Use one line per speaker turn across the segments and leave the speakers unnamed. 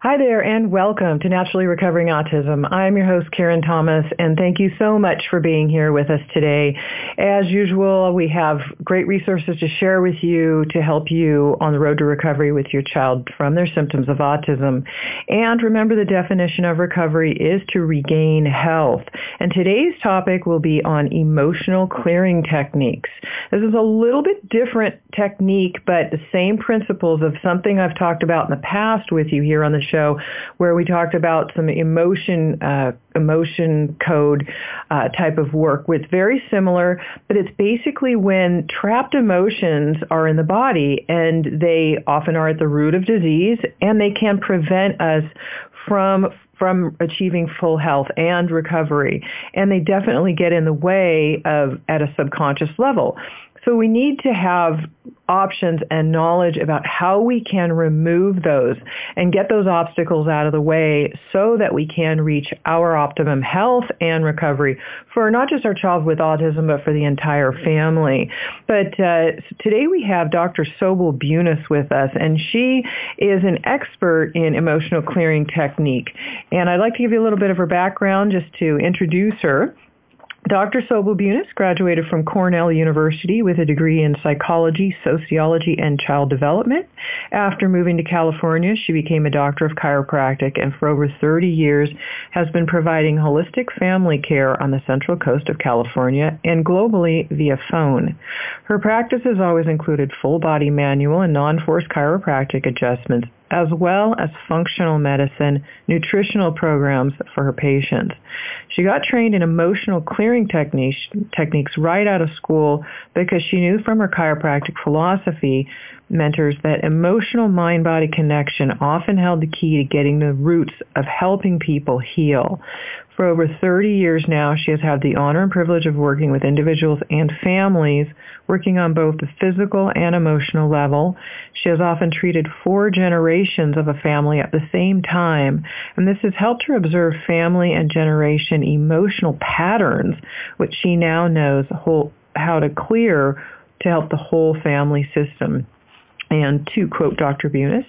Hi there and welcome to Naturally Recovering Autism. I'm your host Karen Thomas and thank you so much for being here with us today. As usual, we have great resources to share with you to help you on the road to recovery with your child from their symptoms of autism. And remember the definition of recovery is to regain health. And today's topic will be on emotional clearing techniques. This is a little bit different technique but the same principles of something I've talked about in the past with you here on the show where we talked about some emotion uh, emotion code uh, type of work. It's very similar, but it's basically when trapped emotions are in the body and they often are at the root of disease and they can prevent us from from achieving full health and recovery. And they definitely get in the way of at a subconscious level. So we need to have options and knowledge about how we can remove those and get those obstacles out of the way so that we can reach our optimum health and recovery for not just our child with autism, but for the entire family. But uh, today we have Dr. Sobel Bunis with us, and she is an expert in emotional clearing technique. And I'd like to give you a little bit of her background just to introduce her. Dr. Sobel Bunis graduated from Cornell University with a degree in psychology, sociology, and child development. After moving to California, she became a doctor of chiropractic and for over 30 years has been providing holistic family care on the central coast of California and globally via phone. Her practice has always included full body manual and non-force chiropractic adjustments as well as functional medicine, nutritional programs for her patients. She got trained in emotional clearing techniques, techniques right out of school because she knew from her chiropractic philosophy mentors that emotional mind-body connection often held the key to getting the roots of helping people heal. For over 30 years now, she has had the honor and privilege of working with individuals and families, working on both the physical and emotional level. She has often treated four generations of a family at the same time, and this has helped her observe family and generation emotional patterns, which she now knows how to clear to help the whole family system. And to quote Dr. Bunis,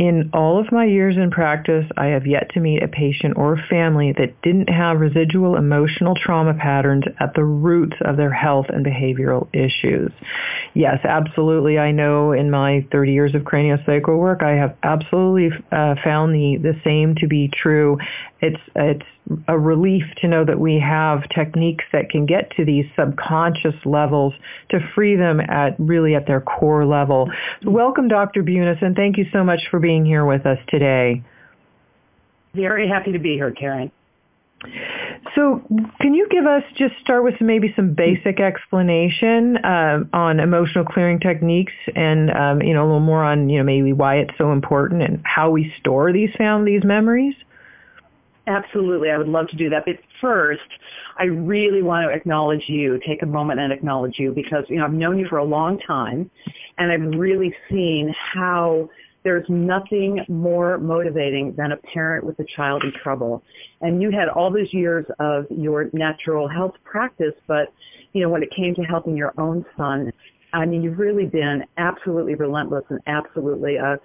in all of my years in practice, I have yet to meet a patient or family that didn't have residual emotional trauma patterns at the roots of their health and behavioral issues. Yes, absolutely. I know in my 30 years of craniosacral work, I have absolutely uh, found the, the same to be true. It's, it's a relief to know that we have techniques that can get to these subconscious levels to free them at really at their core level. So welcome, Dr. Bunis, and thank you so much for being here with us today.
Very happy to be here, Karen.
So can you give us, just start with maybe some basic explanation uh, on emotional clearing techniques and, um, you know, a little more on, you know, maybe why it's so important and how we store these found these memories?
Absolutely. I would love to do that. But first, I really want to acknowledge you, take a moment and acknowledge you because, you know, I've known you for a long time and I've really seen how there's nothing more motivating than a parent with a child in trouble. And you had all those years of your natural health practice, but, you know, when it came to helping your own son, I mean, you've really been absolutely relentless and absolutely a,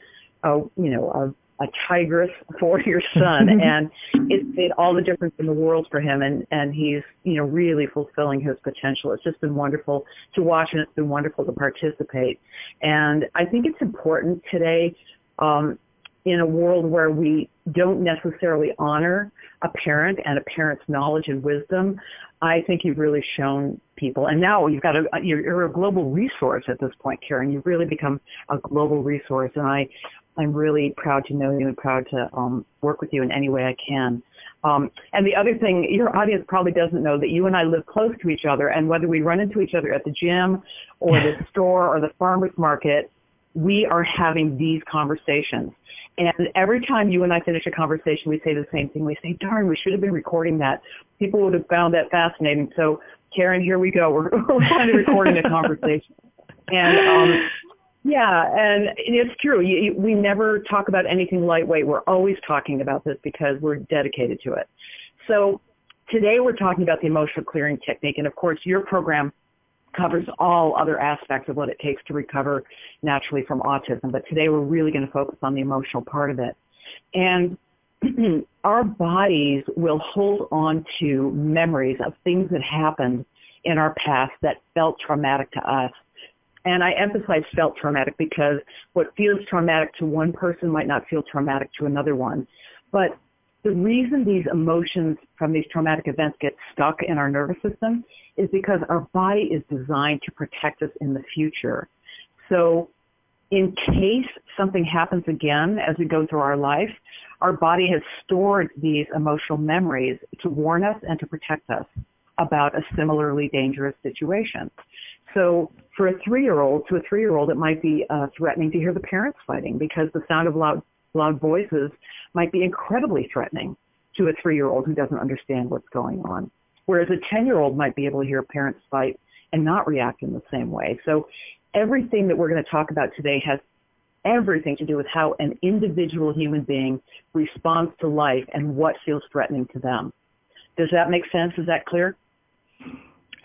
a you know, a a tigress for your son. And it made all the difference in the world for him. And and he's you know really fulfilling his potential. It's just been wonderful to watch and it's been wonderful to participate. And i think it's important today um in a world where we don't necessarily honor a parent and a parent's knowledge and wisdom, I think you've really shown people. And now you've got a you're, you're a global resource at this point, Karen. You've really become a global resource, and I I'm really proud to know you and proud to um, work with you in any way I can. Um, and the other thing, your audience probably doesn't know that you and I live close to each other, and whether we run into each other at the gym or the store or the farmer's market, we are having these conversations. And every time you and I finish a conversation, we say the same thing. We say, darn, we should have been recording that. People would have found that fascinating. So, Karen, here we go. We're, we're kind of recording a conversation. And um, yeah, and it's true. You, you, we never talk about anything lightweight. We're always talking about this because we're dedicated to it. So today we're talking about the emotional clearing technique. And of course, your program covers all other aspects of what it takes to recover naturally from autism. But today we're really going to focus on the emotional part of it. And our bodies will hold on to memories of things that happened in our past that felt traumatic to us. And I emphasize felt traumatic because what feels traumatic to one person might not feel traumatic to another one. But the reason these emotions from these traumatic events get stuck in our nervous system is because our body is designed to protect us in the future. So in case something happens again as we go through our life, our body has stored these emotional memories to warn us and to protect us about a similarly dangerous situation. So for a three-year-old, to a three-year-old, it might be uh, threatening to hear the parents fighting because the sound of loud, loud voices might be incredibly threatening to a three-year-old who doesn't understand what's going on. Whereas a 10-year-old might be able to hear parents fight and not react in the same way. So everything that we're going to talk about today has everything to do with how an individual human being responds to life and what feels threatening to them. Does that make sense? Is that clear?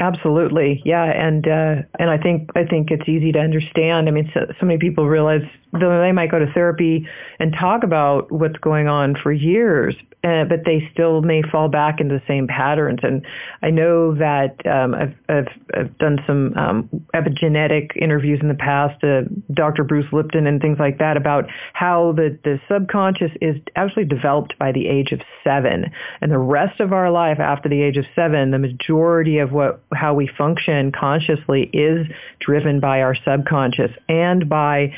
Absolutely, yeah, and uh, and I think I think it's easy to understand. I mean, so, so many people realize though they might go to therapy and talk about what's going on for years, uh, but they still may fall back into the same patterns. And I know that um, I've, I've, I've done some um, epigenetic interviews in the past, uh, Dr. Bruce Lipton and things like that, about how the, the subconscious is actually developed by the age of seven, and the rest of our life after the age of seven, the majority of what how we function consciously is driven by our subconscious and by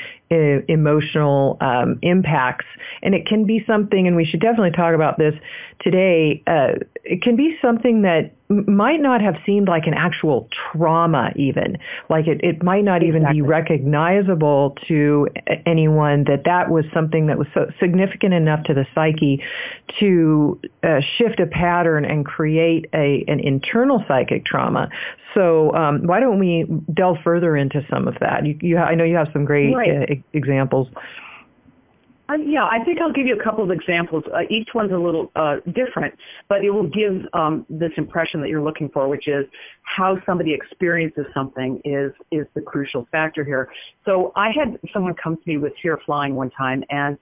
emotional um, impacts. And it can be something, and we should definitely talk about this today, uh, it can be something that might not have seemed like an actual trauma even. Like it, it might not even be recognizable to anyone that that was something that was so significant enough to the psyche to uh, shift a pattern and create a, an internal psychic trauma. So um, why don't we delve further into some of that? You, you, I know you have some great right. uh, examples.
Uh, yeah, I think I'll give you a couple of examples. Uh, each one's a little uh, different, but it will give um, this impression that you're looking for, which is how somebody experiences something is is the crucial factor here. So I had someone come to me with fear flying one time, and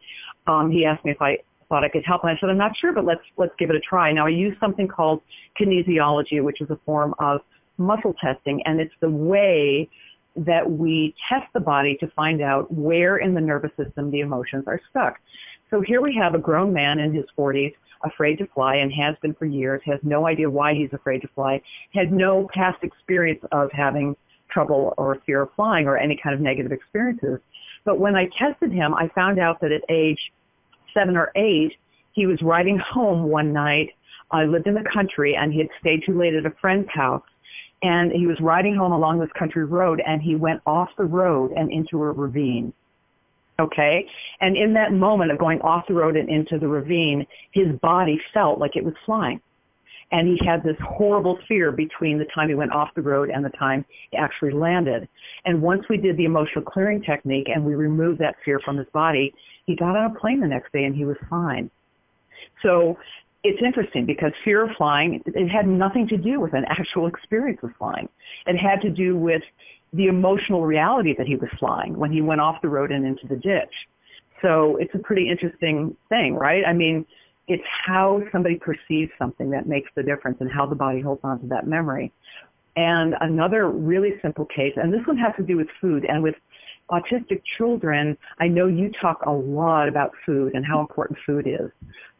um, he asked me if I thought I could help, and I said I'm not sure, but let's let's give it a try. Now I use something called kinesiology, which is a form of muscle testing, and it's the way that we test the body to find out where in the nervous system the emotions are stuck. So here we have a grown man in his 40s afraid to fly and has been for years, has no idea why he's afraid to fly, had no past experience of having trouble or fear of flying or any kind of negative experiences. But when I tested him, I found out that at age seven or eight, he was riding home one night. I lived in the country and he had stayed too late at a friend's house and he was riding home along this country road and he went off the road and into a ravine. Okay? And in that moment of going off the road and into the ravine, his body felt like it was flying. And he had this horrible fear between the time he went off the road and the time he actually landed. And once we did the emotional clearing technique and we removed that fear from his body, he got on a plane the next day and he was fine. So it's interesting because fear of flying, it had nothing to do with an actual experience of flying. It had to do with the emotional reality that he was flying when he went off the road and into the ditch. So it's a pretty interesting thing, right? I mean, it's how somebody perceives something that makes the difference and how the body holds on to that memory. And another really simple case, and this one has to do with food and with autistic children. I know you talk a lot about food and how important food is.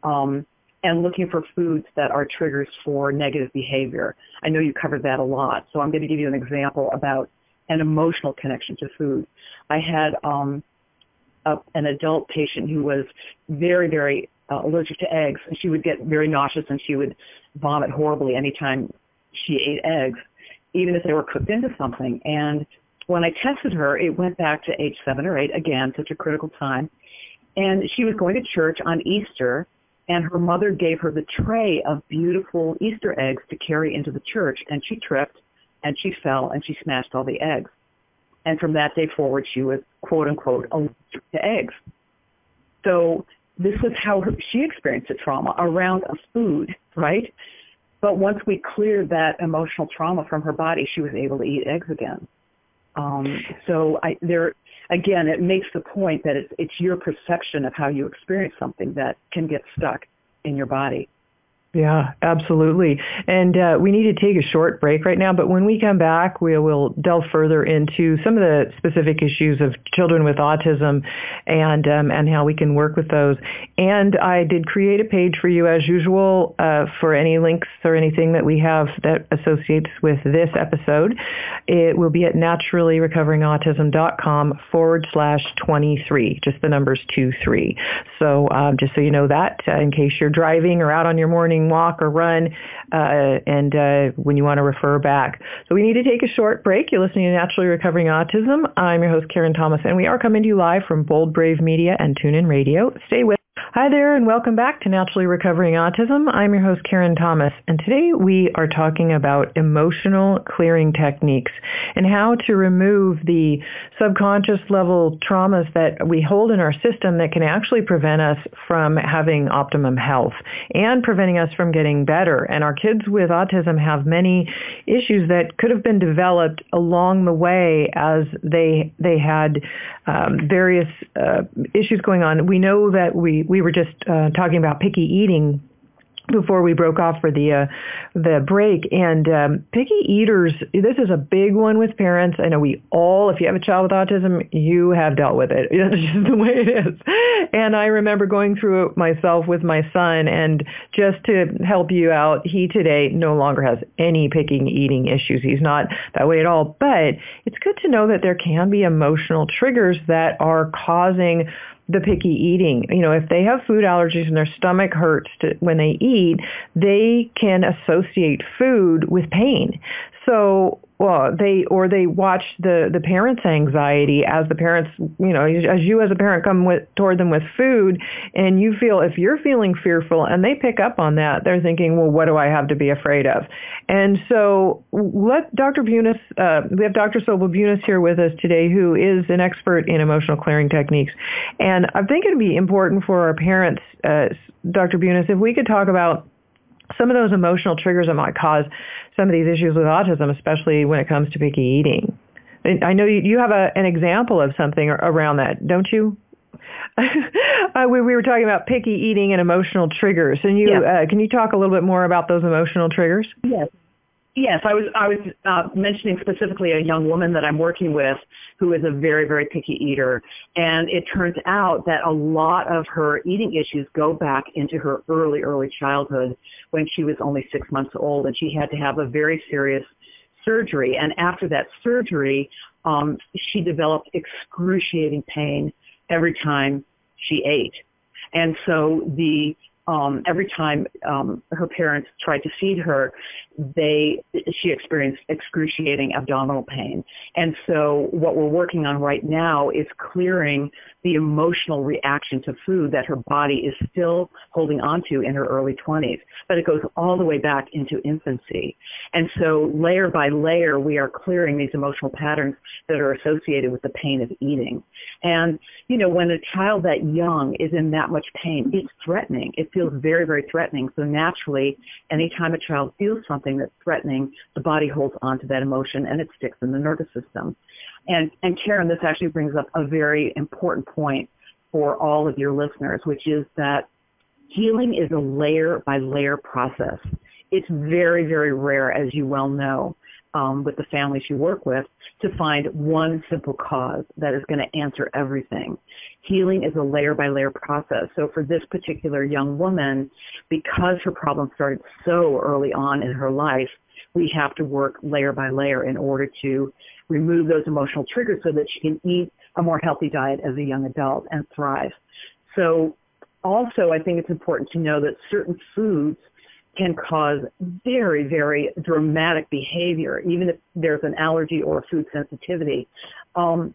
Um, and looking for foods that are triggers for negative behavior. I know you covered that a lot, so I'm going to give you an example about an emotional connection to food. I had um, a, an adult patient who was very, very uh, allergic to eggs, and she would get very nauseous and she would vomit horribly anytime she ate eggs, even if they were cooked into something. And when I tested her, it went back to age seven or eight, again, such a critical time. And she was going to church on Easter, and her mother gave her the tray of beautiful Easter eggs to carry into the church, and she tripped, and she fell, and she smashed all the eggs. And from that day forward, she was quote unquote allergic to eggs. So this was how her, she experienced the trauma around a food, right? But once we cleared that emotional trauma from her body, she was able to eat eggs again. Um, so I, there, again, it makes the point that it's, it's your perception of how you experience something that can get stuck in your body.
Yeah, absolutely. And uh, we need to take a short break right now, but when we come back, we will delve further into some of the specific issues of children with autism and um, and how we can work with those. And I did create a page for you as usual uh, for any links or anything that we have that associates with this episode. It will be at naturallyrecoveringautism.com forward slash 23, just the numbers 2, 3. So um, just so you know that, uh, in case you're driving or out on your morning walk or run, uh, and uh, when you want to refer back. So we need to take a short break. You're listening to Naturally Recovering Autism. I'm your host, Karen Thomas, and we are coming to you live from Bold Brave Media and TuneIn Radio. Stay with Hi there and welcome back to Naturally Recovering Autism. I'm your host Karen Thomas and today we are talking about emotional clearing techniques and how to remove the subconscious level traumas that we hold in our system that can actually prevent us from having optimum health and preventing us from getting better. And our kids with autism have many issues that could have been developed along the way as they they had um, various uh, issues going on. We know that we we were just uh, talking about picky eating before we broke off for the uh, the break. And um, picky eaters, this is a big one with parents. I know we all, if you have a child with autism, you have dealt with it. It's just the way it is. And I remember going through it myself with my son. And just to help you out, he today no longer has any picking eating issues. He's not that way at all. But it's good to know that there can be emotional triggers that are causing the picky eating. You know, if they have food allergies and their stomach hurts to, when they eat, they can associate food with pain. So well, they or they watch the the parents' anxiety as the parents, you know, as you as a parent come with toward them with food, and you feel if you're feeling fearful, and they pick up on that, they're thinking, well, what do I have to be afraid of? And so, let Dr. Bunis, uh, we have Dr. Sobel Bunis here with us today, who is an expert in emotional clearing techniques, and I think it'd be important for our parents, uh, Dr. Bunis, if we could talk about some of those emotional triggers that might cause some of these issues with autism, especially when it comes to picky eating. I know you have a, an example of something around that, don't you? uh, we, we were talking about picky eating and emotional triggers, and you yeah. uh, can you talk a little bit more about those emotional triggers?
Yes. Yes, I was I was uh, mentioning specifically a young woman that I'm working with who is a very very picky eater, and it turns out that a lot of her eating issues go back into her early early childhood when she was only six months old, and she had to have a very serious surgery. And after that surgery, um, she developed excruciating pain every time she ate, and so the um, every time um, her parents tried to feed her, they she experienced excruciating abdominal pain. And so what we're working on right now is clearing the emotional reaction to food that her body is still holding onto in her early 20s, but it goes all the way back into infancy. And so layer by layer, we are clearing these emotional patterns that are associated with the pain of eating. And, you know, when a child that young is in that much pain, it's threatening. Feels very, very threatening. So naturally, anytime a child feels something that's threatening, the body holds on to that emotion and it sticks in the nervous system. And, and Karen, this actually brings up a very important point for all of your listeners, which is that healing is a layer by layer process. It's very, very rare, as you well know, um, with the families you work with to find one simple cause that is going to answer everything. Healing is a layer by layer process. So for this particular young woman, because her problem started so early on in her life, we have to work layer by layer in order to remove those emotional triggers so that she can eat a more healthy diet as a young adult and thrive. So also I think it's important to know that certain foods can cause very, very dramatic behavior, even if there's an allergy or a food sensitivity. Um,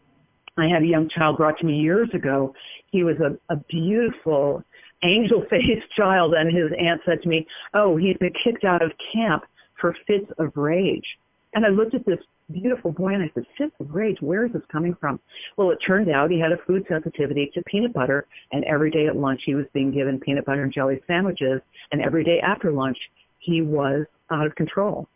I had a young child brought to me years ago. He was a, a beautiful, angel-faced child, and his aunt said to me, "Oh, he's been kicked out of camp for fits of rage." And I looked at this beautiful boy and I said, of rage, where is this coming from? Well, it turned out he had a food sensitivity to peanut butter and every day at lunch he was being given peanut butter and jelly sandwiches and every day after lunch he was out of control.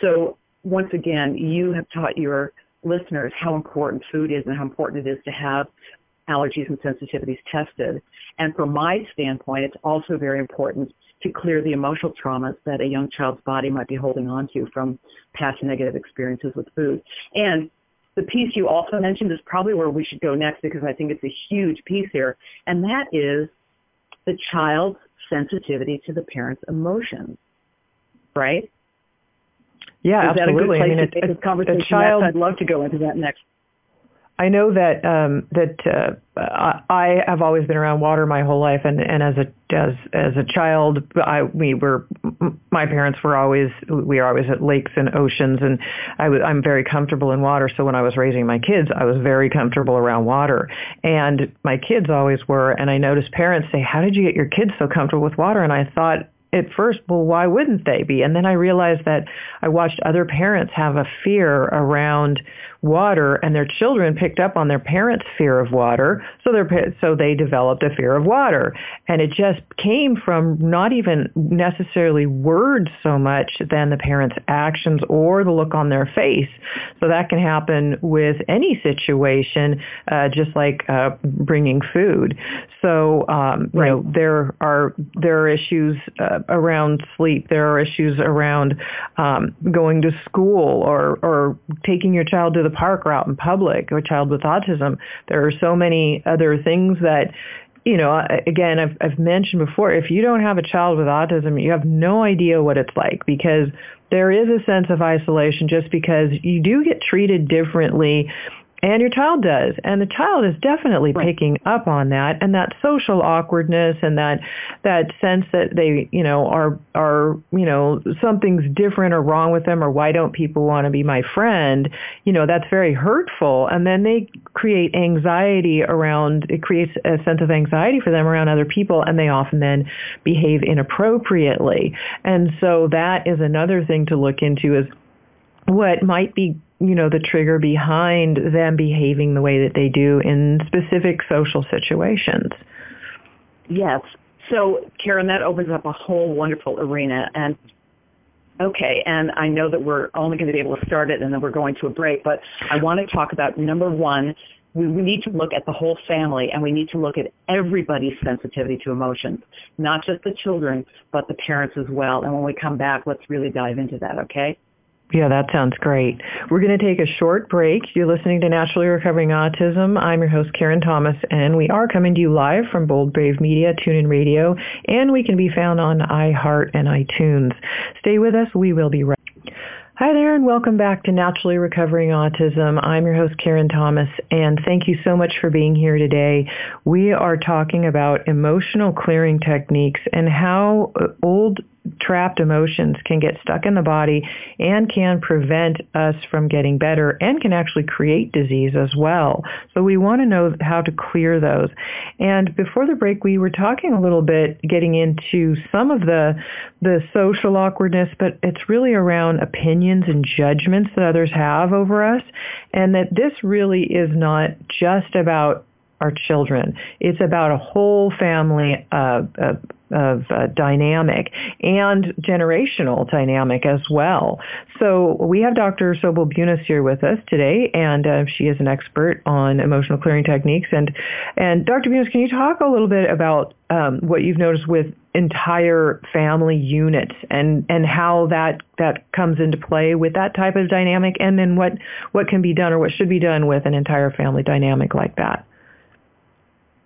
So once again, you have taught your listeners how important food is and how important it is to have allergies and sensitivities tested. And from my standpoint, it's also very important to clear the emotional traumas that a young child's body might be holding on to from past negative experiences with food. And the piece you also mentioned is probably where we should go next because I think it's a huge piece here, and that is the child's sensitivity to the parent's emotions, right?
Yeah,
is
absolutely.
That a good place
I mean,
to take this conversation
a child,
next? I'd love to go into that next.
I know that um, that uh, I have always been around water my whole life, and, and as a as as a child, I we were my parents were always we were always at lakes and oceans, and I was I'm very comfortable in water. So when I was raising my kids, I was very comfortable around water, and my kids always were. And I noticed parents say, "How did you get your kids so comfortable with water?" And I thought at first, well, why wouldn't they be? And then I realized that I watched other parents have a fear around water and their children picked up on their parents' fear of water, so their so they developed a fear of water. And it just came from not even necessarily words so much than the parents' actions or the look on their face. So that can happen with any situation, uh, just like uh, bringing food. So um, you know there are there are issues uh, around sleep. There are issues around um, going to school or or taking your child to the park or out in public or a child with autism. There are so many other things that you know, again, I've, I've mentioned before, if you don't have a child with autism, you have no idea what it's like because there is a sense of isolation just because you do get treated differently and your child does. And the child is definitely right. picking up on that and that social awkwardness and that that sense that they, you know, are are, you know, something's different or wrong with them or why don't people want to be my friend? You know, that's very hurtful. And then they create anxiety around it creates a sense of anxiety for them around other people and they often then behave inappropriately. And so that is another thing to look into is what might be you know the trigger behind them behaving the way that they do in specific social situations
yes so karen that opens up a whole wonderful arena and okay and i know that we're only going to be able to start it and then we're going to a break but i want to talk about number one we, need to look at the whole family and we need to look at everybody's sensitivity to emotions, not just the children, but the parents as well. And when we come back, let's really dive into that, okay?
Yeah, that sounds great. We're going to take a short break. You're listening to Naturally Recovering Autism. I'm your host, Karen Thomas, and we are coming to you live from Bold Brave Media, TuneIn Radio, and we can be found on iHeart and iTunes. Stay with us. We will be right Hi there and welcome back to Naturally Recovering Autism. I'm your host Karen Thomas and thank you so much for being here today. We are talking about emotional clearing techniques and how uh, old trapped emotions can get stuck in the body and can prevent us from getting better and can actually create disease as well. So we want to know how to clear those. And before the break, we were talking a little bit, getting into some of the the social awkwardness, but it's really around opinions and judgments that others have over us, and that this really is not just about our children. It's about a whole family uh, uh, of uh, dynamic and generational dynamic as well. So we have Dr. Sobel Bunis here with us today, and uh, she is an expert on emotional clearing techniques. And and Dr. Bunis, can you talk a little bit about um, what you've noticed with entire family units and and how that that comes into play with that type of dynamic, and then what what can be done or what should be done with an entire family dynamic like that?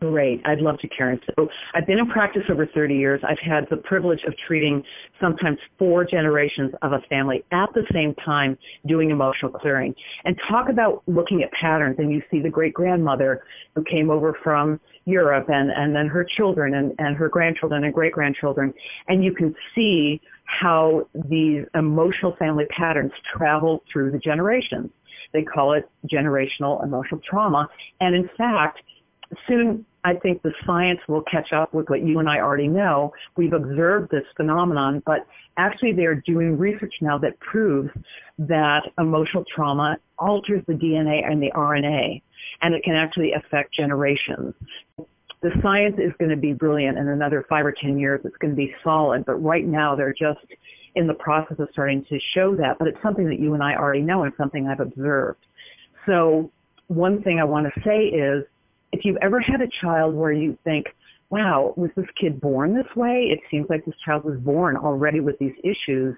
Great. I'd love to, Karen. So I've been in practice over 30 years. I've had the privilege of treating sometimes four generations of a family at the same time doing emotional clearing. And talk about looking at patterns. And you see the great grandmother who came over from Europe and, and then her children and, and her grandchildren and great grandchildren. And you can see how these emotional family patterns travel through the generations. They call it generational emotional trauma. And in fact, soon I think the science will catch up with what you and I already know. We've observed this phenomenon, but actually they're doing research now that proves that emotional trauma alters the DNA and the RNA, and it can actually affect generations. The science is going to be brilliant in another five or ten years. It's going to be solid, but right now they're just in the process of starting to show that, but it's something that you and I already know and something I've observed. So one thing I want to say is if you've ever had a child where you think, wow, was this kid born this way? It seems like this child was born already with these issues.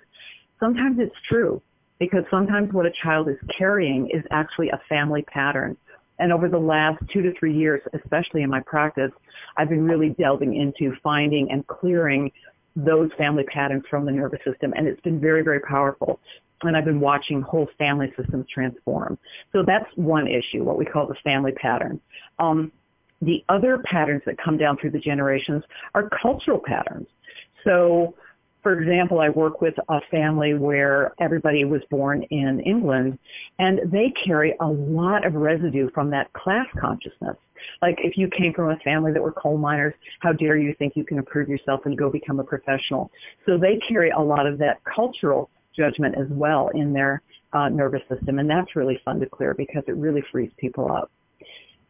Sometimes it's true because sometimes what a child is carrying is actually a family pattern. And over the last two to three years, especially in my practice, I've been really delving into finding and clearing those family patterns from the nervous system. And it's been very, very powerful. And I've been watching whole family systems transform. So that's one issue, what we call the family pattern. Um, the other patterns that come down through the generations are cultural patterns. So for example, I work with a family where everybody was born in England and they carry a lot of residue from that class consciousness. Like if you came from a family that were coal miners, how dare you think you can improve yourself and go become a professional? So they carry a lot of that cultural judgment as well in their uh, nervous system and that's really fun to clear because it really frees people up.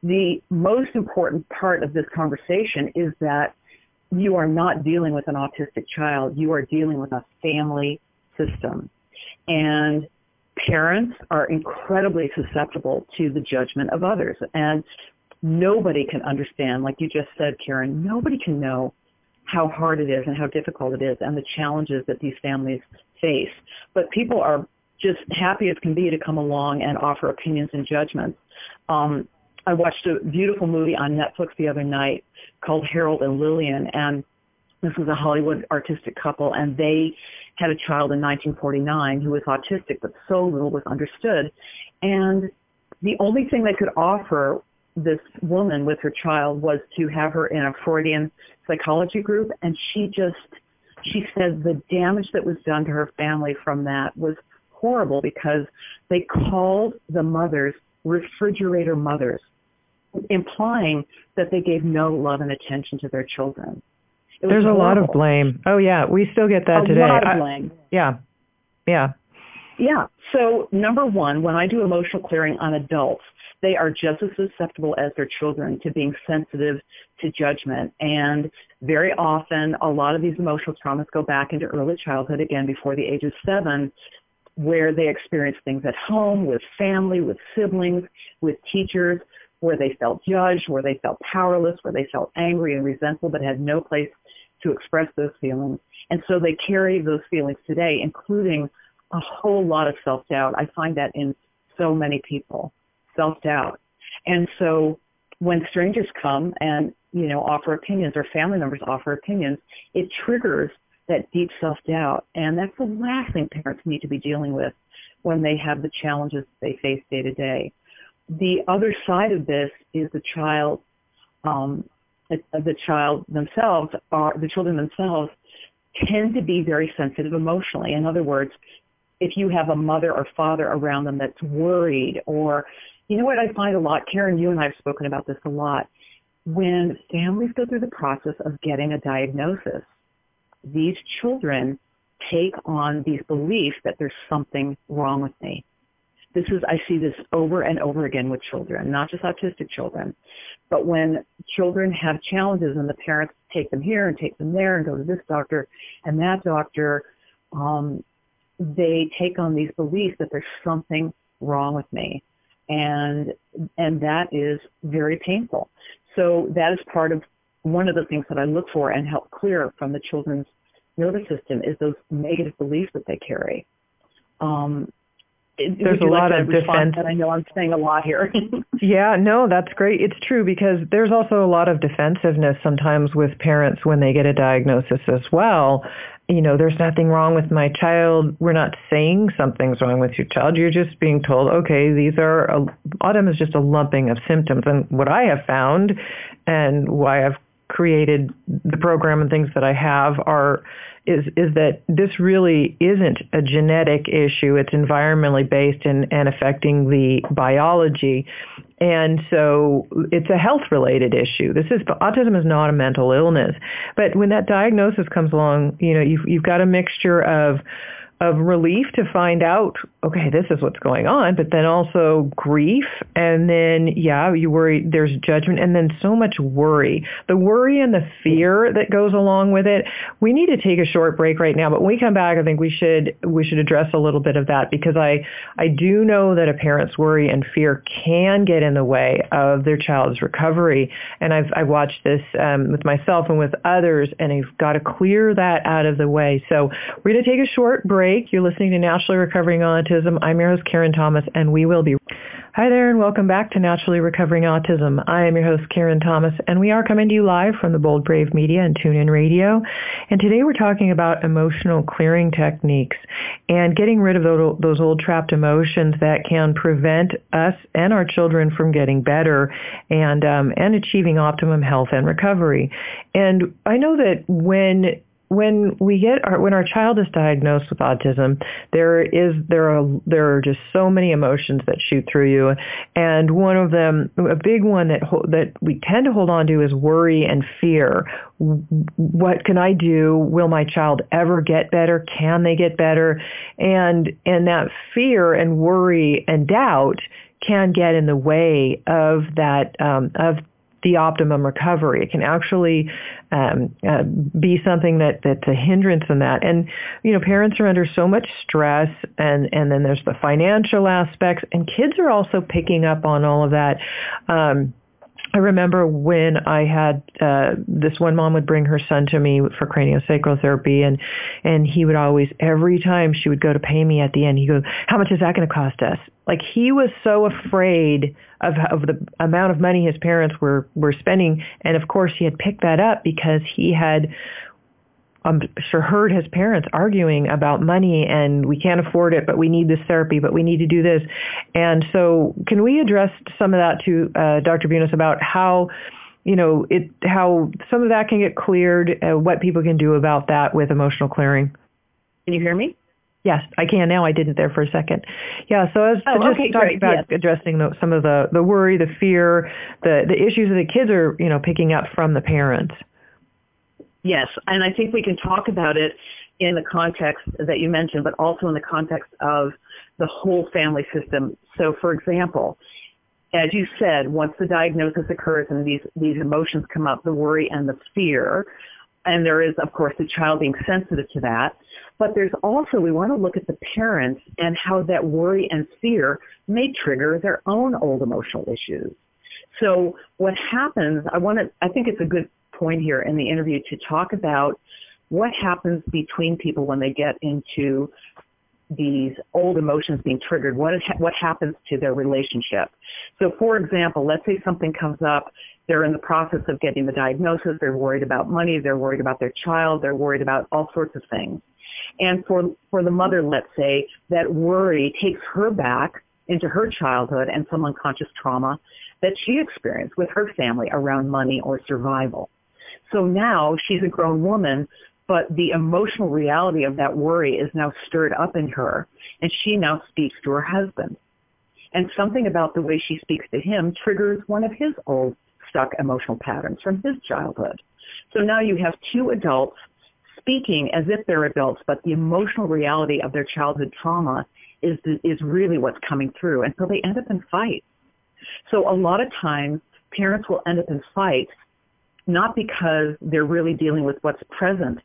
The most important part of this conversation is that you are not dealing with an autistic child. You are dealing with a family system. And parents are incredibly susceptible to the judgment of others. And nobody can understand, like you just said, Karen, nobody can know how hard it is and how difficult it is and the challenges that these families face. But people are just happy as can be to come along and offer opinions and judgments. Um, I watched a beautiful movie on Netflix the other night called Harold and Lillian, and this was a Hollywood artistic couple, and they had a child in 1949 who was autistic, but so little was understood. And the only thing they could offer this woman with her child was to have her in a Freudian psychology group, and she just, she said the damage that was done to her family from that was horrible because they called the mothers refrigerator mothers implying that they gave no love and attention to their children.
There's horrible. a lot of blame. Oh yeah, we still get that
a
today. A
lot of blame.
I, yeah, yeah.
Yeah. So number one, when I do emotional clearing on adults, they are just as susceptible as their children to being sensitive to judgment. And very often, a lot of these emotional traumas go back into early childhood, again, before the age of seven, where they experience things at home, with family, with siblings, with teachers, where they felt judged, where they felt powerless, where they felt angry and resentful but had no place to express those feelings. And so they carry those feelings today, including a whole lot of self-doubt. I find that in so many people, self-doubt. And so when strangers come and, you know, offer opinions or family members offer opinions, it triggers that deep self-doubt. And that's the last thing parents need to be dealing with when they have the challenges they face day to day the other side of this is the child, um, the child themselves, are, the children themselves tend to be very sensitive emotionally. In other words, if you have a mother or father around them that's worried or, you know what I find a lot, Karen, you and I have spoken about this a lot. When families go through the process of getting a diagnosis, these children take on these beliefs that there's something wrong with me this is, I see this over and over again with children, not just autistic children, but when children have challenges and the parents take them here and take them there and go to this doctor and that doctor, um, they take on these beliefs that there's something wrong with me. And, and that is very painful. So that is part of one of the things that I look for and help clear from the children's nervous system is those negative beliefs that they carry. Um,
there's a lot of defense.
I know I'm saying a lot here.
yeah, no, that's great. It's true because there's also a lot of defensiveness sometimes with parents when they get a diagnosis as well. You know, there's nothing wrong with my child. We're not saying something's wrong with your child. You're just being told, okay, these are, uh, a, autism is just a lumping of symptoms. And what I have found and why I've created the program and things that I have are is is that this really isn't a genetic issue. It's environmentally based and, and affecting the biology. And so it's a health related issue. This is autism is not a mental illness. But when that diagnosis comes along, you know, you've you've got a mixture of of relief to find out, okay, this is what's going on, but then also grief. And then, yeah, you worry, there's judgment and then so much worry. The worry and the fear that goes along with it. We need to take a short break right now, but when we come back, I think we should, we should address a little bit of that because I, I do know that a parent's worry and fear can get in the way of their child's recovery. And I've, I've watched this um, with myself and with others and I've got to clear that out of the way. So we're going to take a short break break. You're listening to Naturally Recovering Autism. I'm your host, Karen Thomas, and we will be... Hi there, and welcome back to Naturally Recovering Autism. I am your host, Karen Thomas, and we are coming to you live from the Bold Brave Media and TuneIn Radio. And today we're talking about emotional clearing techniques and getting rid of those old trapped emotions that can prevent us and our children from getting better and um, and achieving optimum health and recovery. And I know that when when we get our when our child is diagnosed with autism, there is there are there are just so many emotions that shoot through you, and one of them, a big one that that we tend to hold on to is worry and fear. What can I do? Will my child ever get better? Can they get better? And and that fear and worry and doubt can get in the way of that um, of the optimum recovery. It can actually um, uh, be something that that's a hindrance in that. And you know, parents are under so much stress, and and then there's the financial aspects, and kids are also picking up on all of that. Um, I remember when I had uh, this one mom would bring her son to me for craniosacral therapy, and and he would always every time she would go to pay me at the end, he goes, "How much is that going to cost us?" Like he was so afraid of of the amount of money his parents were were spending, and of course he had picked that up because he had I'm sure heard his parents arguing about money and we can't afford it, but we need this therapy, but we need to do this. And so can we address some of that to uh, Dr. Bunis about how, you know, it, how some of that can get cleared, uh, what people can do about that with emotional clearing?
Can you hear me?
Yes, I can now. I didn't there for a second. Yeah, so I was
oh,
just
okay,
talking
great.
about
yes.
addressing the, some of the, the worry, the fear, the, the issues that the kids are, you know, picking up from the parents.
Yes, and I think we can talk about it in the context that you mentioned, but also in the context of the whole family system. So, for example, as you said, once the diagnosis occurs and these, these emotions come up, the worry and the fear, and there is, of course, the child being sensitive to that, but there's also, we want to look at the parents and how that worry and fear may trigger their own old emotional issues. So what happens, I want to, I think it's a good point here in the interview to talk about what happens between people when they get into these old emotions being triggered, what, what happens to their relationship. So for example, let's say something comes up, they're in the process of getting the diagnosis, they're worried about money, they're worried about their child, they're worried about all sorts of things. And for, for the mother, let's say, that worry takes her back into her childhood and some unconscious trauma that she experienced with her family around money or survival. So now she's a grown woman, but the emotional reality of that worry is now stirred up in her, and she now speaks to her husband. And something about the way she speaks to him triggers one of his old stuck emotional patterns from his childhood. So now you have two adults speaking as if they're adults, but the emotional reality of their childhood trauma is is really what's coming through, and so they end up in fights. So a lot of times, parents will end up in fights not because they're really dealing with what's present,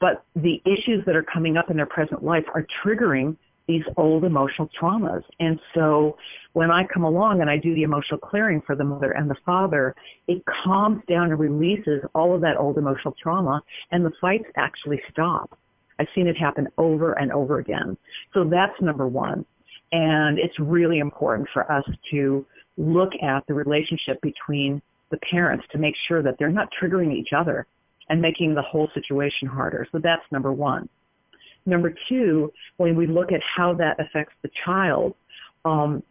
but the issues that are coming up in their present life are triggering these old emotional traumas. And so when I come along and I do the emotional clearing for the mother and the father, it calms down and releases all of that old emotional trauma and the fights actually stop. I've seen it happen over and over again. So that's number one. And it's really important for us to look at the relationship between the parents to make sure that they're not triggering each other and making the whole situation harder. So that's number one. Number two, when we look at how that affects the child, um,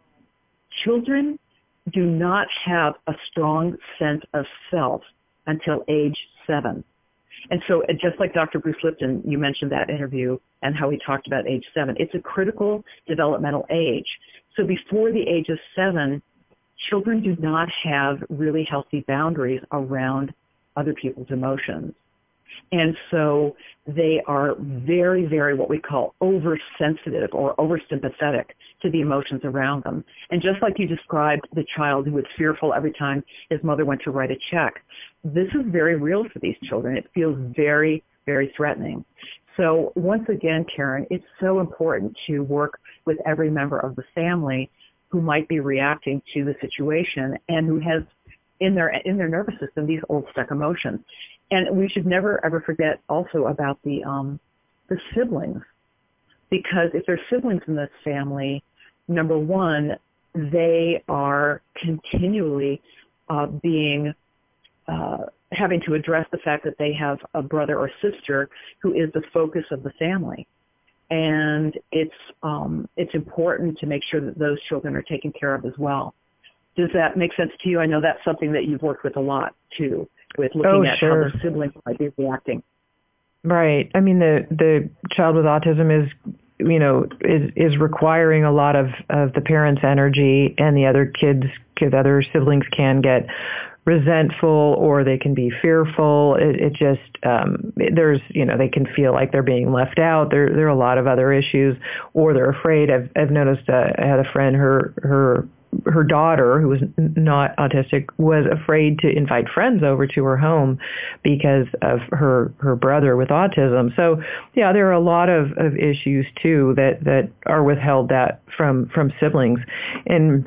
children do not have a strong sense of self until age seven. And so just like Dr. Bruce Lipton, you mentioned that interview and how he talked about age seven. It's a critical developmental age. So before the age of seven, children do not have really healthy boundaries around other people's emotions. And so they are very, very what we call oversensitive or oversympathetic to the emotions around them. And just like you described the child who was fearful every time his mother went to write a check, this is very real for these children. It feels very, very threatening. So once again, Karen, it's so important to work with every member of the family who might be reacting to the situation and who has in their in their nervous system these old stuck emotions. And we should never ever forget also about the um, the siblings, because if there's siblings in this family, number one, they are continually uh, being uh, having to address the fact that they have a brother or sister who is the focus of the family. And it's um, it's important to make sure that those children are taken care of as well. Does that make sense to you? I know that's something that you've worked with a lot too, with looking
oh,
at
sure.
how the siblings might be reacting.
Right. I mean, the the child with autism is you know is is requiring a lot of of the parents' energy, and the other kids, the other siblings can get resentful or they can be fearful. It, it just um, there's you know they can feel like they're being left out. There there are a lot of other issues, or they're afraid. I've I've noticed uh, I had a friend her her her daughter, who was not autistic, was afraid to invite friends over to her home because of her her brother with autism. So yeah, there are a lot of, of issues too that that are withheld that from from siblings and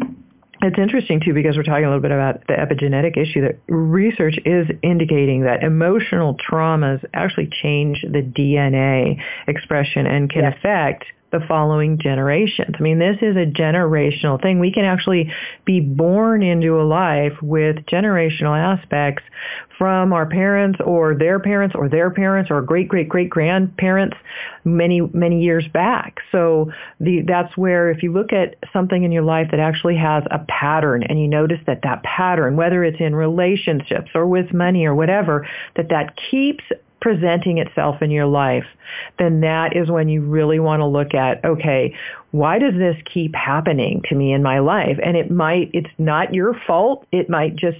it's interesting too because we're talking a little bit about the epigenetic issue that research is indicating that emotional traumas actually change the DNA expression and can yes. affect the following generations. I mean, this is a generational thing. We can actually be born into a life with generational aspects from our parents or their parents or their parents or great great great grandparents many many years back. So the that's where if you look at something in your life that actually has a pattern and you notice that that pattern whether it's in relationships or with money or whatever that that keeps presenting itself in your life, then that is when you really want to look at, okay, why does this keep happening to me in my life? And it might, it's not your fault. It might just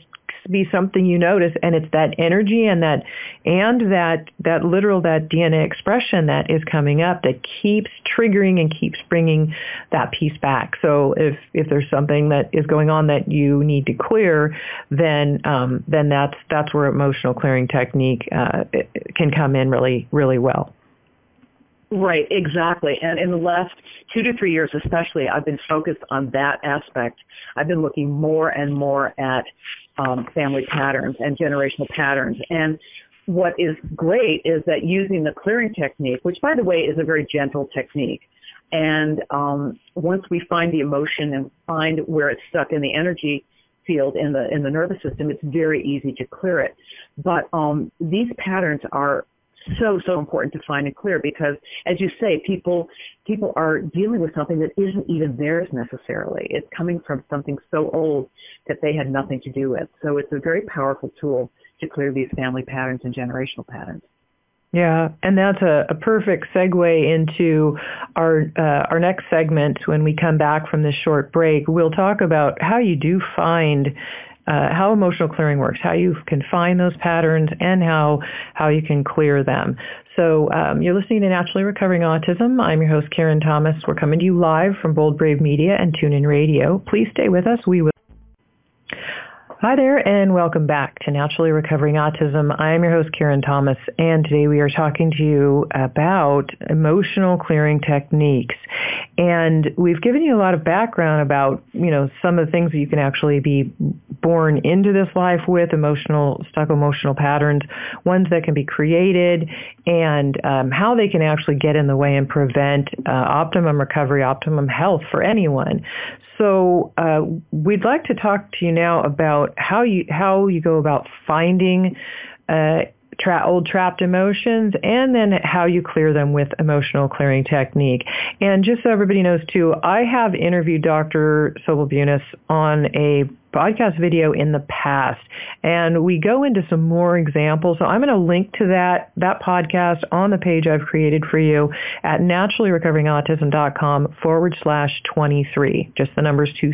be something you notice and it's that energy and that and that that literal that DNA expression that is coming up that keeps triggering and keeps bringing that piece back. So if if there's something that is going on that you need to clear, then um, then that's that's where emotional clearing technique uh, can come in really really well.
Right, exactly. And in the last two to three years especially, I've been focused on that aspect. I've been looking more and more at um, family patterns and generational patterns. And what is great is that using the clearing technique, which by the way is a very gentle technique, and um, once we find the emotion and find where it's stuck in the energy field in the in the nervous system, it's very easy to clear it. But um, these patterns are so so important to find and clear because as you say people people are dealing with something that isn't even theirs necessarily. It's coming from something so old that they had nothing to do with. So it's a very powerful tool to clear these family patterns and generational patterns.
Yeah, and that's a, a perfect segue into our uh, our next segment. When we come back from this short break, we'll talk about how you do find uh, how emotional clearing works, how you can find those patterns, and how how you can clear them. So um, you're listening to Naturally Recovering Autism. I'm your host Karen Thomas. We're coming to you live from Bold Brave Media and TuneIn Radio. Please stay with us. We will. Hi there and welcome back to Naturally Recovering Autism. I'm your host Karen Thomas and today we are talking to you about emotional clearing techniques. And we've given you a lot of background about, you know, some of the things that you can actually be born into this life with, emotional, stuck emotional patterns, ones that can be created, and um, how they can actually get in the way and prevent uh, optimum recovery, optimum health for anyone. So uh, we'd like to talk to you now about how you how you go about finding uh, tra- old trapped emotions, and then how you clear them with emotional clearing technique. And just so everybody knows too, I have interviewed Dr. Sobel Bunis on a podcast video in the past, and we go into some more examples. So I'm going to link to that that podcast on the page I've created for you at naturallyrecoveringautism.com forward slash 23, just the numbers two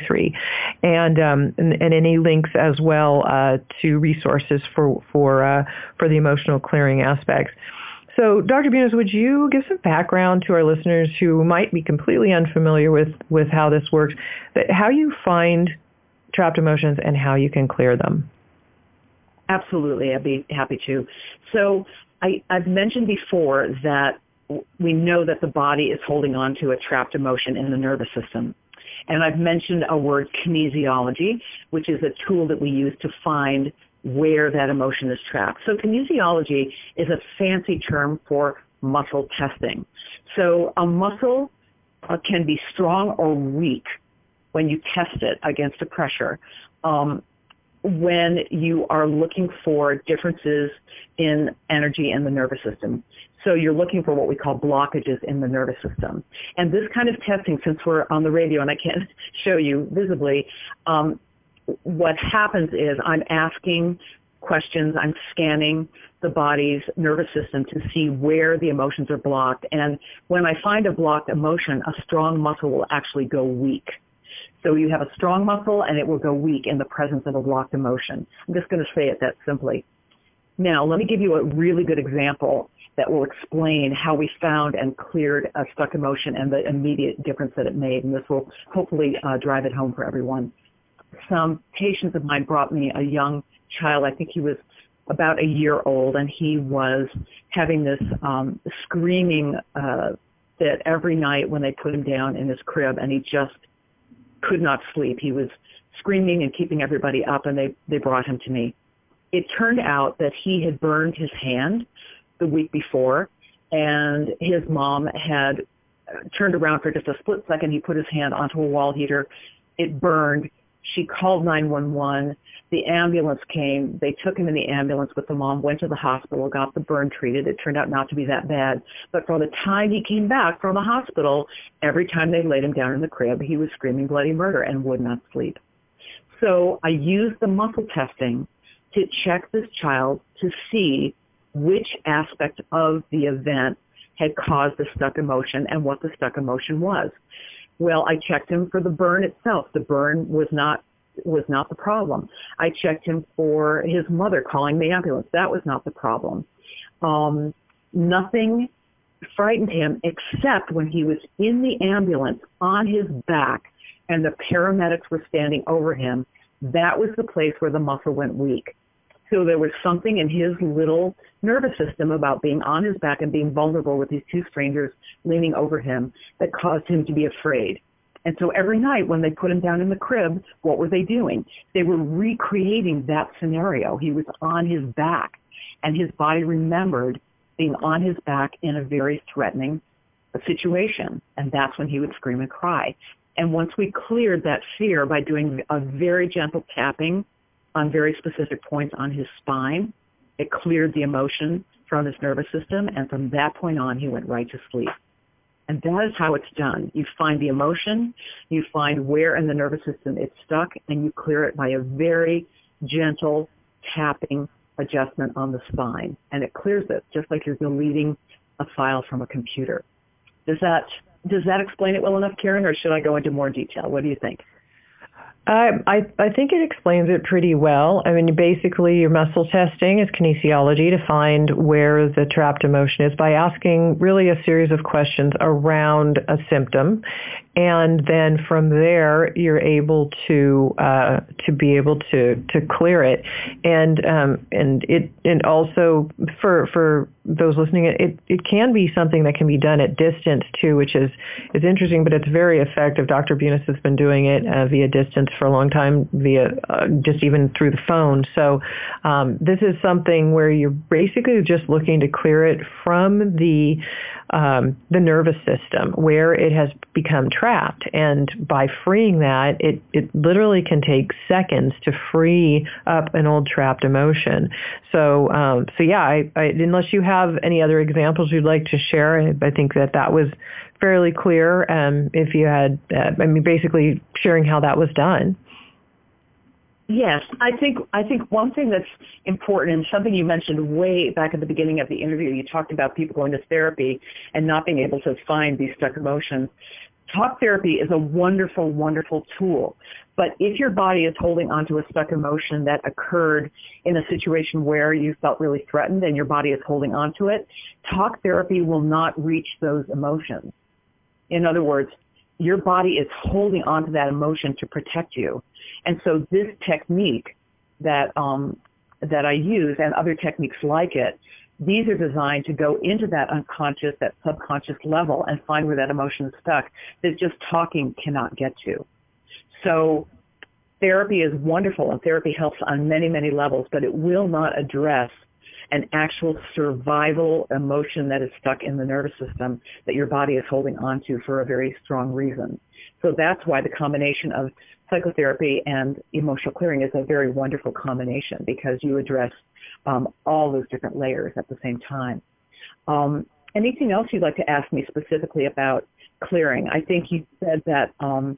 and um, and, and, any links as well uh, to resources for for uh, for the emotional clearing aspects. So, Dr. Bunis, would you give some background to our listeners who might be completely unfamiliar with, with how this works, that how you find trapped emotions and how you can clear them?
Absolutely, I'd be happy to. So, I, I've mentioned before that we know that the body is holding on to a trapped emotion in the nervous system. And I've mentioned a word kinesiology, which is a tool that we use to find where that emotion is trapped. So kinesiology is a fancy term for muscle testing. So a muscle uh, can be strong or weak when you test it against a pressure. Um, when you are looking for differences in energy in the nervous system. So you're looking for what we call blockages in the nervous system. And this kind of testing, since we're on the radio and I can't show you visibly, um, what happens is I'm asking questions, I'm scanning the body's nervous system to see where the emotions are blocked. And when I find a blocked emotion, a strong muscle will actually go weak. So you have a strong muscle and it will go weak in the presence of a blocked emotion. I'm just going to say it that simply. Now, let me give you a really good example that will explain how we found and cleared a stuck emotion and the immediate difference that it made. And this will hopefully uh, drive it home for everyone some patients of mine brought me a young child. I think he was about a year old, and he was having this um, screaming uh, fit every night when they put him down in his crib, and he just could not sleep. He was screaming and keeping everybody up, and they they brought him to me. It turned out that he had burned his hand the week before, and his mom had turned around for just a split second. He put his hand onto a wall heater. It burned she called 911. The ambulance came. They took him in the ambulance with the mom, went to the hospital, got the burn treated. It turned out not to be that bad. But from the time he came back from the hospital, every time they laid him down in the crib, he was screaming bloody murder and would not sleep. So I used the muscle testing to check this child to see which aspect of the event had caused the stuck emotion and what the stuck emotion was. Well, I checked him for the burn itself. The burn was not was not the problem. I checked him for his mother calling the ambulance. That was not the problem. Um, nothing frightened him except when he was in the ambulance on his back and the paramedics were standing over him. That was the place where the muscle went weak. So there was something in his little nervous system about being on his back and being vulnerable with these two strangers leaning over him that caused him to be afraid. And so every night when they put him down in the crib, what were they doing? They were recreating that scenario. He was on his back and his body remembered being on his back in a very threatening situation. And that's when he would scream and cry. And once we cleared that fear by doing a very gentle tapping on very specific points on his spine. It cleared the emotion from his nervous system, and from that point on, he went right to sleep. And that is how it's done. You find the emotion, you find where in the nervous system it's stuck, and you clear it by a very gentle tapping adjustment on the spine. And it clears it, just like you're deleting a file from a computer. Does that, does that explain it well enough, Karen, or should I go into more detail? What do you think?
I, I, I think it explains it pretty well. I mean, basically, your muscle testing is kinesiology to find where the trapped emotion is by asking really a series of questions around a symptom, and then from there you're able to uh, to be able to to clear it, and um, and it and also for for those listening, it it can be something that can be done at distance too, which is is interesting, but it's very effective. Dr. Bunis has been doing it uh, via distance for a long time, via uh, just even through the phone. So um, this is something where you're basically just looking to clear it from the um, the nervous system where it has become trapped. And by freeing that, it, it literally can take seconds to free up an old trapped emotion. So, um, so yeah, I, I, unless you have any other examples you'd like to share, I, I think that that was fairly clear. Um, if you had, uh, I mean, basically sharing how that was done.
Yes, I think I think one thing that's important and something you mentioned way back at the beginning of the interview, you talked about people going to therapy and not being able to find these stuck emotions. Talk therapy is a wonderful, wonderful tool. But if your body is holding onto a stuck emotion that occurred in a situation where you felt really threatened and your body is holding onto it, talk therapy will not reach those emotions. In other words, your body is holding onto that emotion to protect you. And so this technique that um, that I use and other techniques like it, these are designed to go into that unconscious, that subconscious level and find where that emotion is stuck that just talking cannot get to. So therapy is wonderful and therapy helps on many, many levels, but it will not address an actual survival emotion that is stuck in the nervous system that your body is holding onto for a very strong reason. So that's why the combination of psychotherapy and emotional clearing is a very wonderful combination because you address um, all those different layers at the same time. Um, anything else you'd like to ask me specifically about clearing? I think you said that um,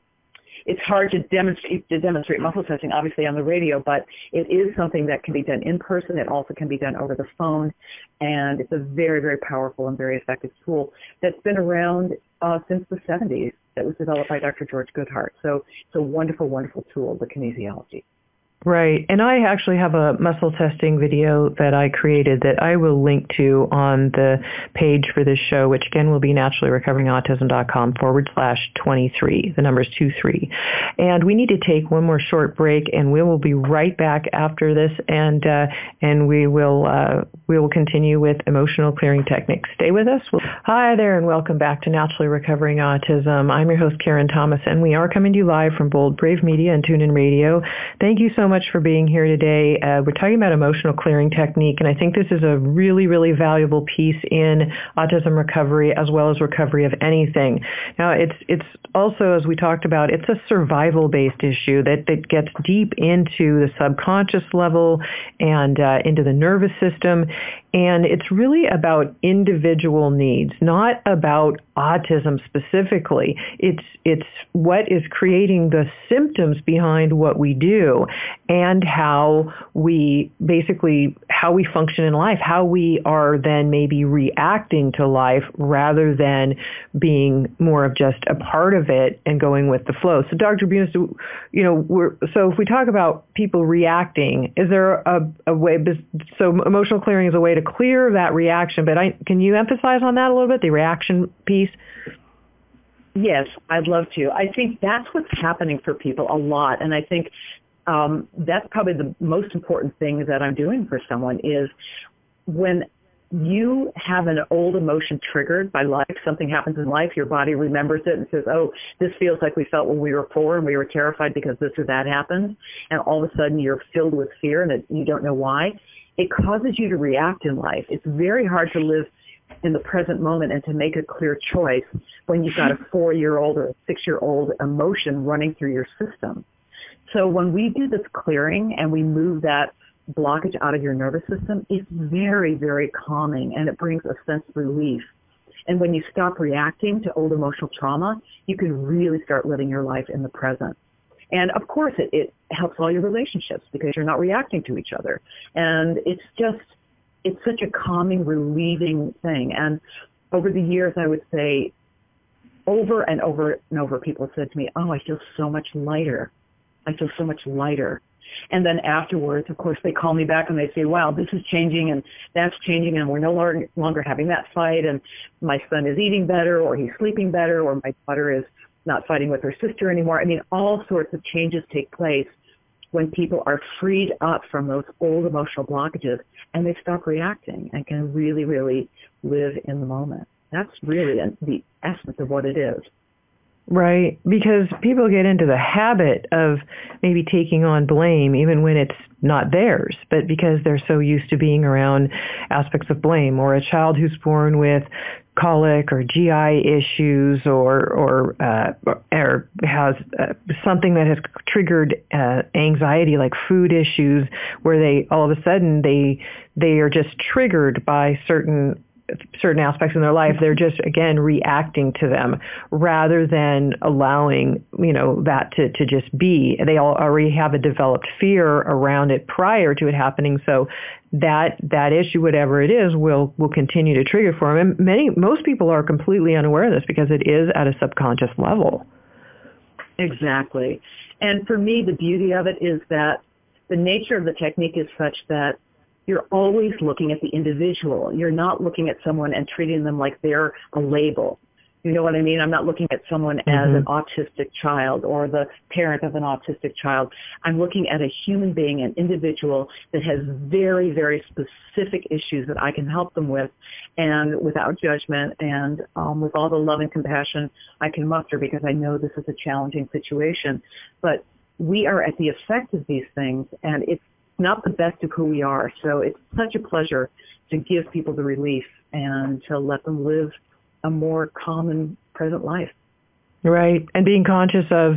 it's hard to demonstrate to demonstrate muscle testing obviously on the radio, but it is something that can be done in person. It also can be done over the phone, and it's a very very powerful and very effective tool that's been around uh, since the 70s. That was developed by Dr. George Goodheart. So it's a wonderful wonderful tool, the kinesiology.
Right. And I actually have a muscle testing video that I created that I will link to on the page for this show, which again will be naturallyrecoveringautism.com forward slash 23. The number is 23. And we need to take one more short break and we will be right back after this and, uh, and we will, uh, we will continue with emotional clearing techniques. Stay with us. Hi there and welcome back to Naturally Recovering Autism. I'm your host Karen Thomas and we are coming to you live from Bold Brave Media and TuneIn Radio. Thank you so much much for being here today. Uh, we're talking about emotional clearing technique, and I think this is a really, really valuable piece in autism recovery as well as recovery of anything. Now, it's it's also, as we talked about, it's a survival-based issue that, that gets deep into the subconscious level and uh, into the nervous system, and it's really about individual needs, not about autism specifically. It's it's what is creating the symptoms behind what we do and how we basically how we function in life, how we are then maybe reacting to life rather than being more of just a part of it and going with the flow. So Dr. Bunis, you know, we're, so if we talk about people reacting, is there a, a way, so emotional clearing is a way to clear that reaction, but I, can you emphasize on that a little bit, the reaction piece?
Yes, I'd love to. I think that's what's happening for people a lot. And I think um, that's probably the most important thing that I'm doing for someone is when you have an old emotion triggered by life, something happens in life, your body remembers it and says, oh, this feels like we felt when we were four and we were terrified because this or that happened. And all of a sudden you're filled with fear and it, you don't know why. It causes you to react in life. It's very hard to live in the present moment and to make a clear choice when you've got a mm-hmm. four-year-old or a six-year-old emotion running through your system. So when we do this clearing and we move that blockage out of your nervous system it's very, very calming and it brings a sense of relief. And when you stop reacting to old emotional trauma, you can really start living your life in the present. And of course, it, it helps all your relationships because you're not reacting to each other. And it's just, it's such a calming, relieving thing. And over the years, I would say over and over and over, people said to me, oh, I feel so much lighter. I feel so much lighter. And then afterwards, of course, they call me back and they say, wow, this is changing and that's changing and we're no longer having that fight and my son is eating better or he's sleeping better or my daughter is not fighting with her sister anymore. I mean, all sorts of changes take place when people are freed up from those old emotional blockages and they stop reacting and can really, really live in the moment. That's really the essence of what it is.
Right, because people get into the habit of maybe taking on blame even when it's not theirs, but because they're so used to being around aspects of blame or a child who's born with colic or GI issues or or uh, or has uh, something that has triggered uh, anxiety like food issues where they all of a sudden they they are just triggered by certain certain aspects in their life, they're just again reacting to them rather than allowing you know that to to just be. They all already have a developed fear around it prior to it happening, so that that issue, whatever it is, will will continue to trigger for them. And many most people are completely unaware of this because it is at a subconscious level.
Exactly. And for me, the beauty of it is that the nature of the technique is such that you're always looking at the individual. You're not looking at someone and treating them like they're a label. You know what I mean? I'm not looking at someone mm-hmm. as an autistic child or the parent of an autistic child. I'm looking at a human being, an individual that has very, very specific issues that I can help them with and without judgment and um, with all the love and compassion I can muster because I know this is a challenging situation. But we are at the effect of these things and it's not the best of who we are. So it's such a pleasure to give people the relief and to let them live a more common present life.
Right. And being conscious of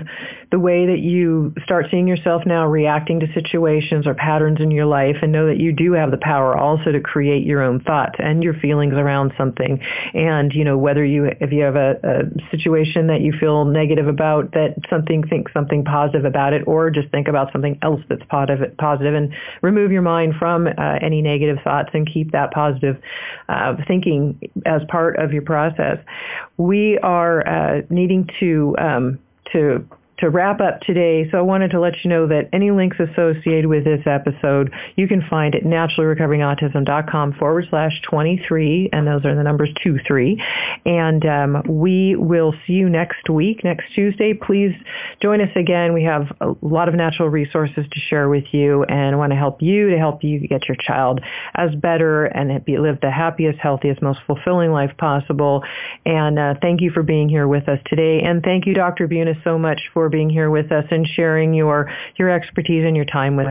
the way that you start seeing yourself now reacting to situations or patterns in your life and know that you do have the power also to create your own thoughts and your feelings around something. And, you know, whether you, if you have a, a situation that you feel negative about, that something, think something positive about it or just think about something else that's positive, positive and remove your mind from uh, any negative thoughts and keep that positive uh, thinking as part of your process. We are uh, needing to um, to to wrap up today, so I wanted to let you know that any links associated with this episode you can find at naturallyrecoveringautism.com forward slash 23, and those are the numbers 2, 3. And um, we will see you next week, next Tuesday. Please join us again. We have a lot of natural resources to share with you, and I want to help you to help you get your child as better and be, live the happiest, healthiest, most fulfilling life possible. And uh, thank you for being here with us today. And thank you, Dr. Bunis, so much for for being here with us and sharing your, your expertise and your time with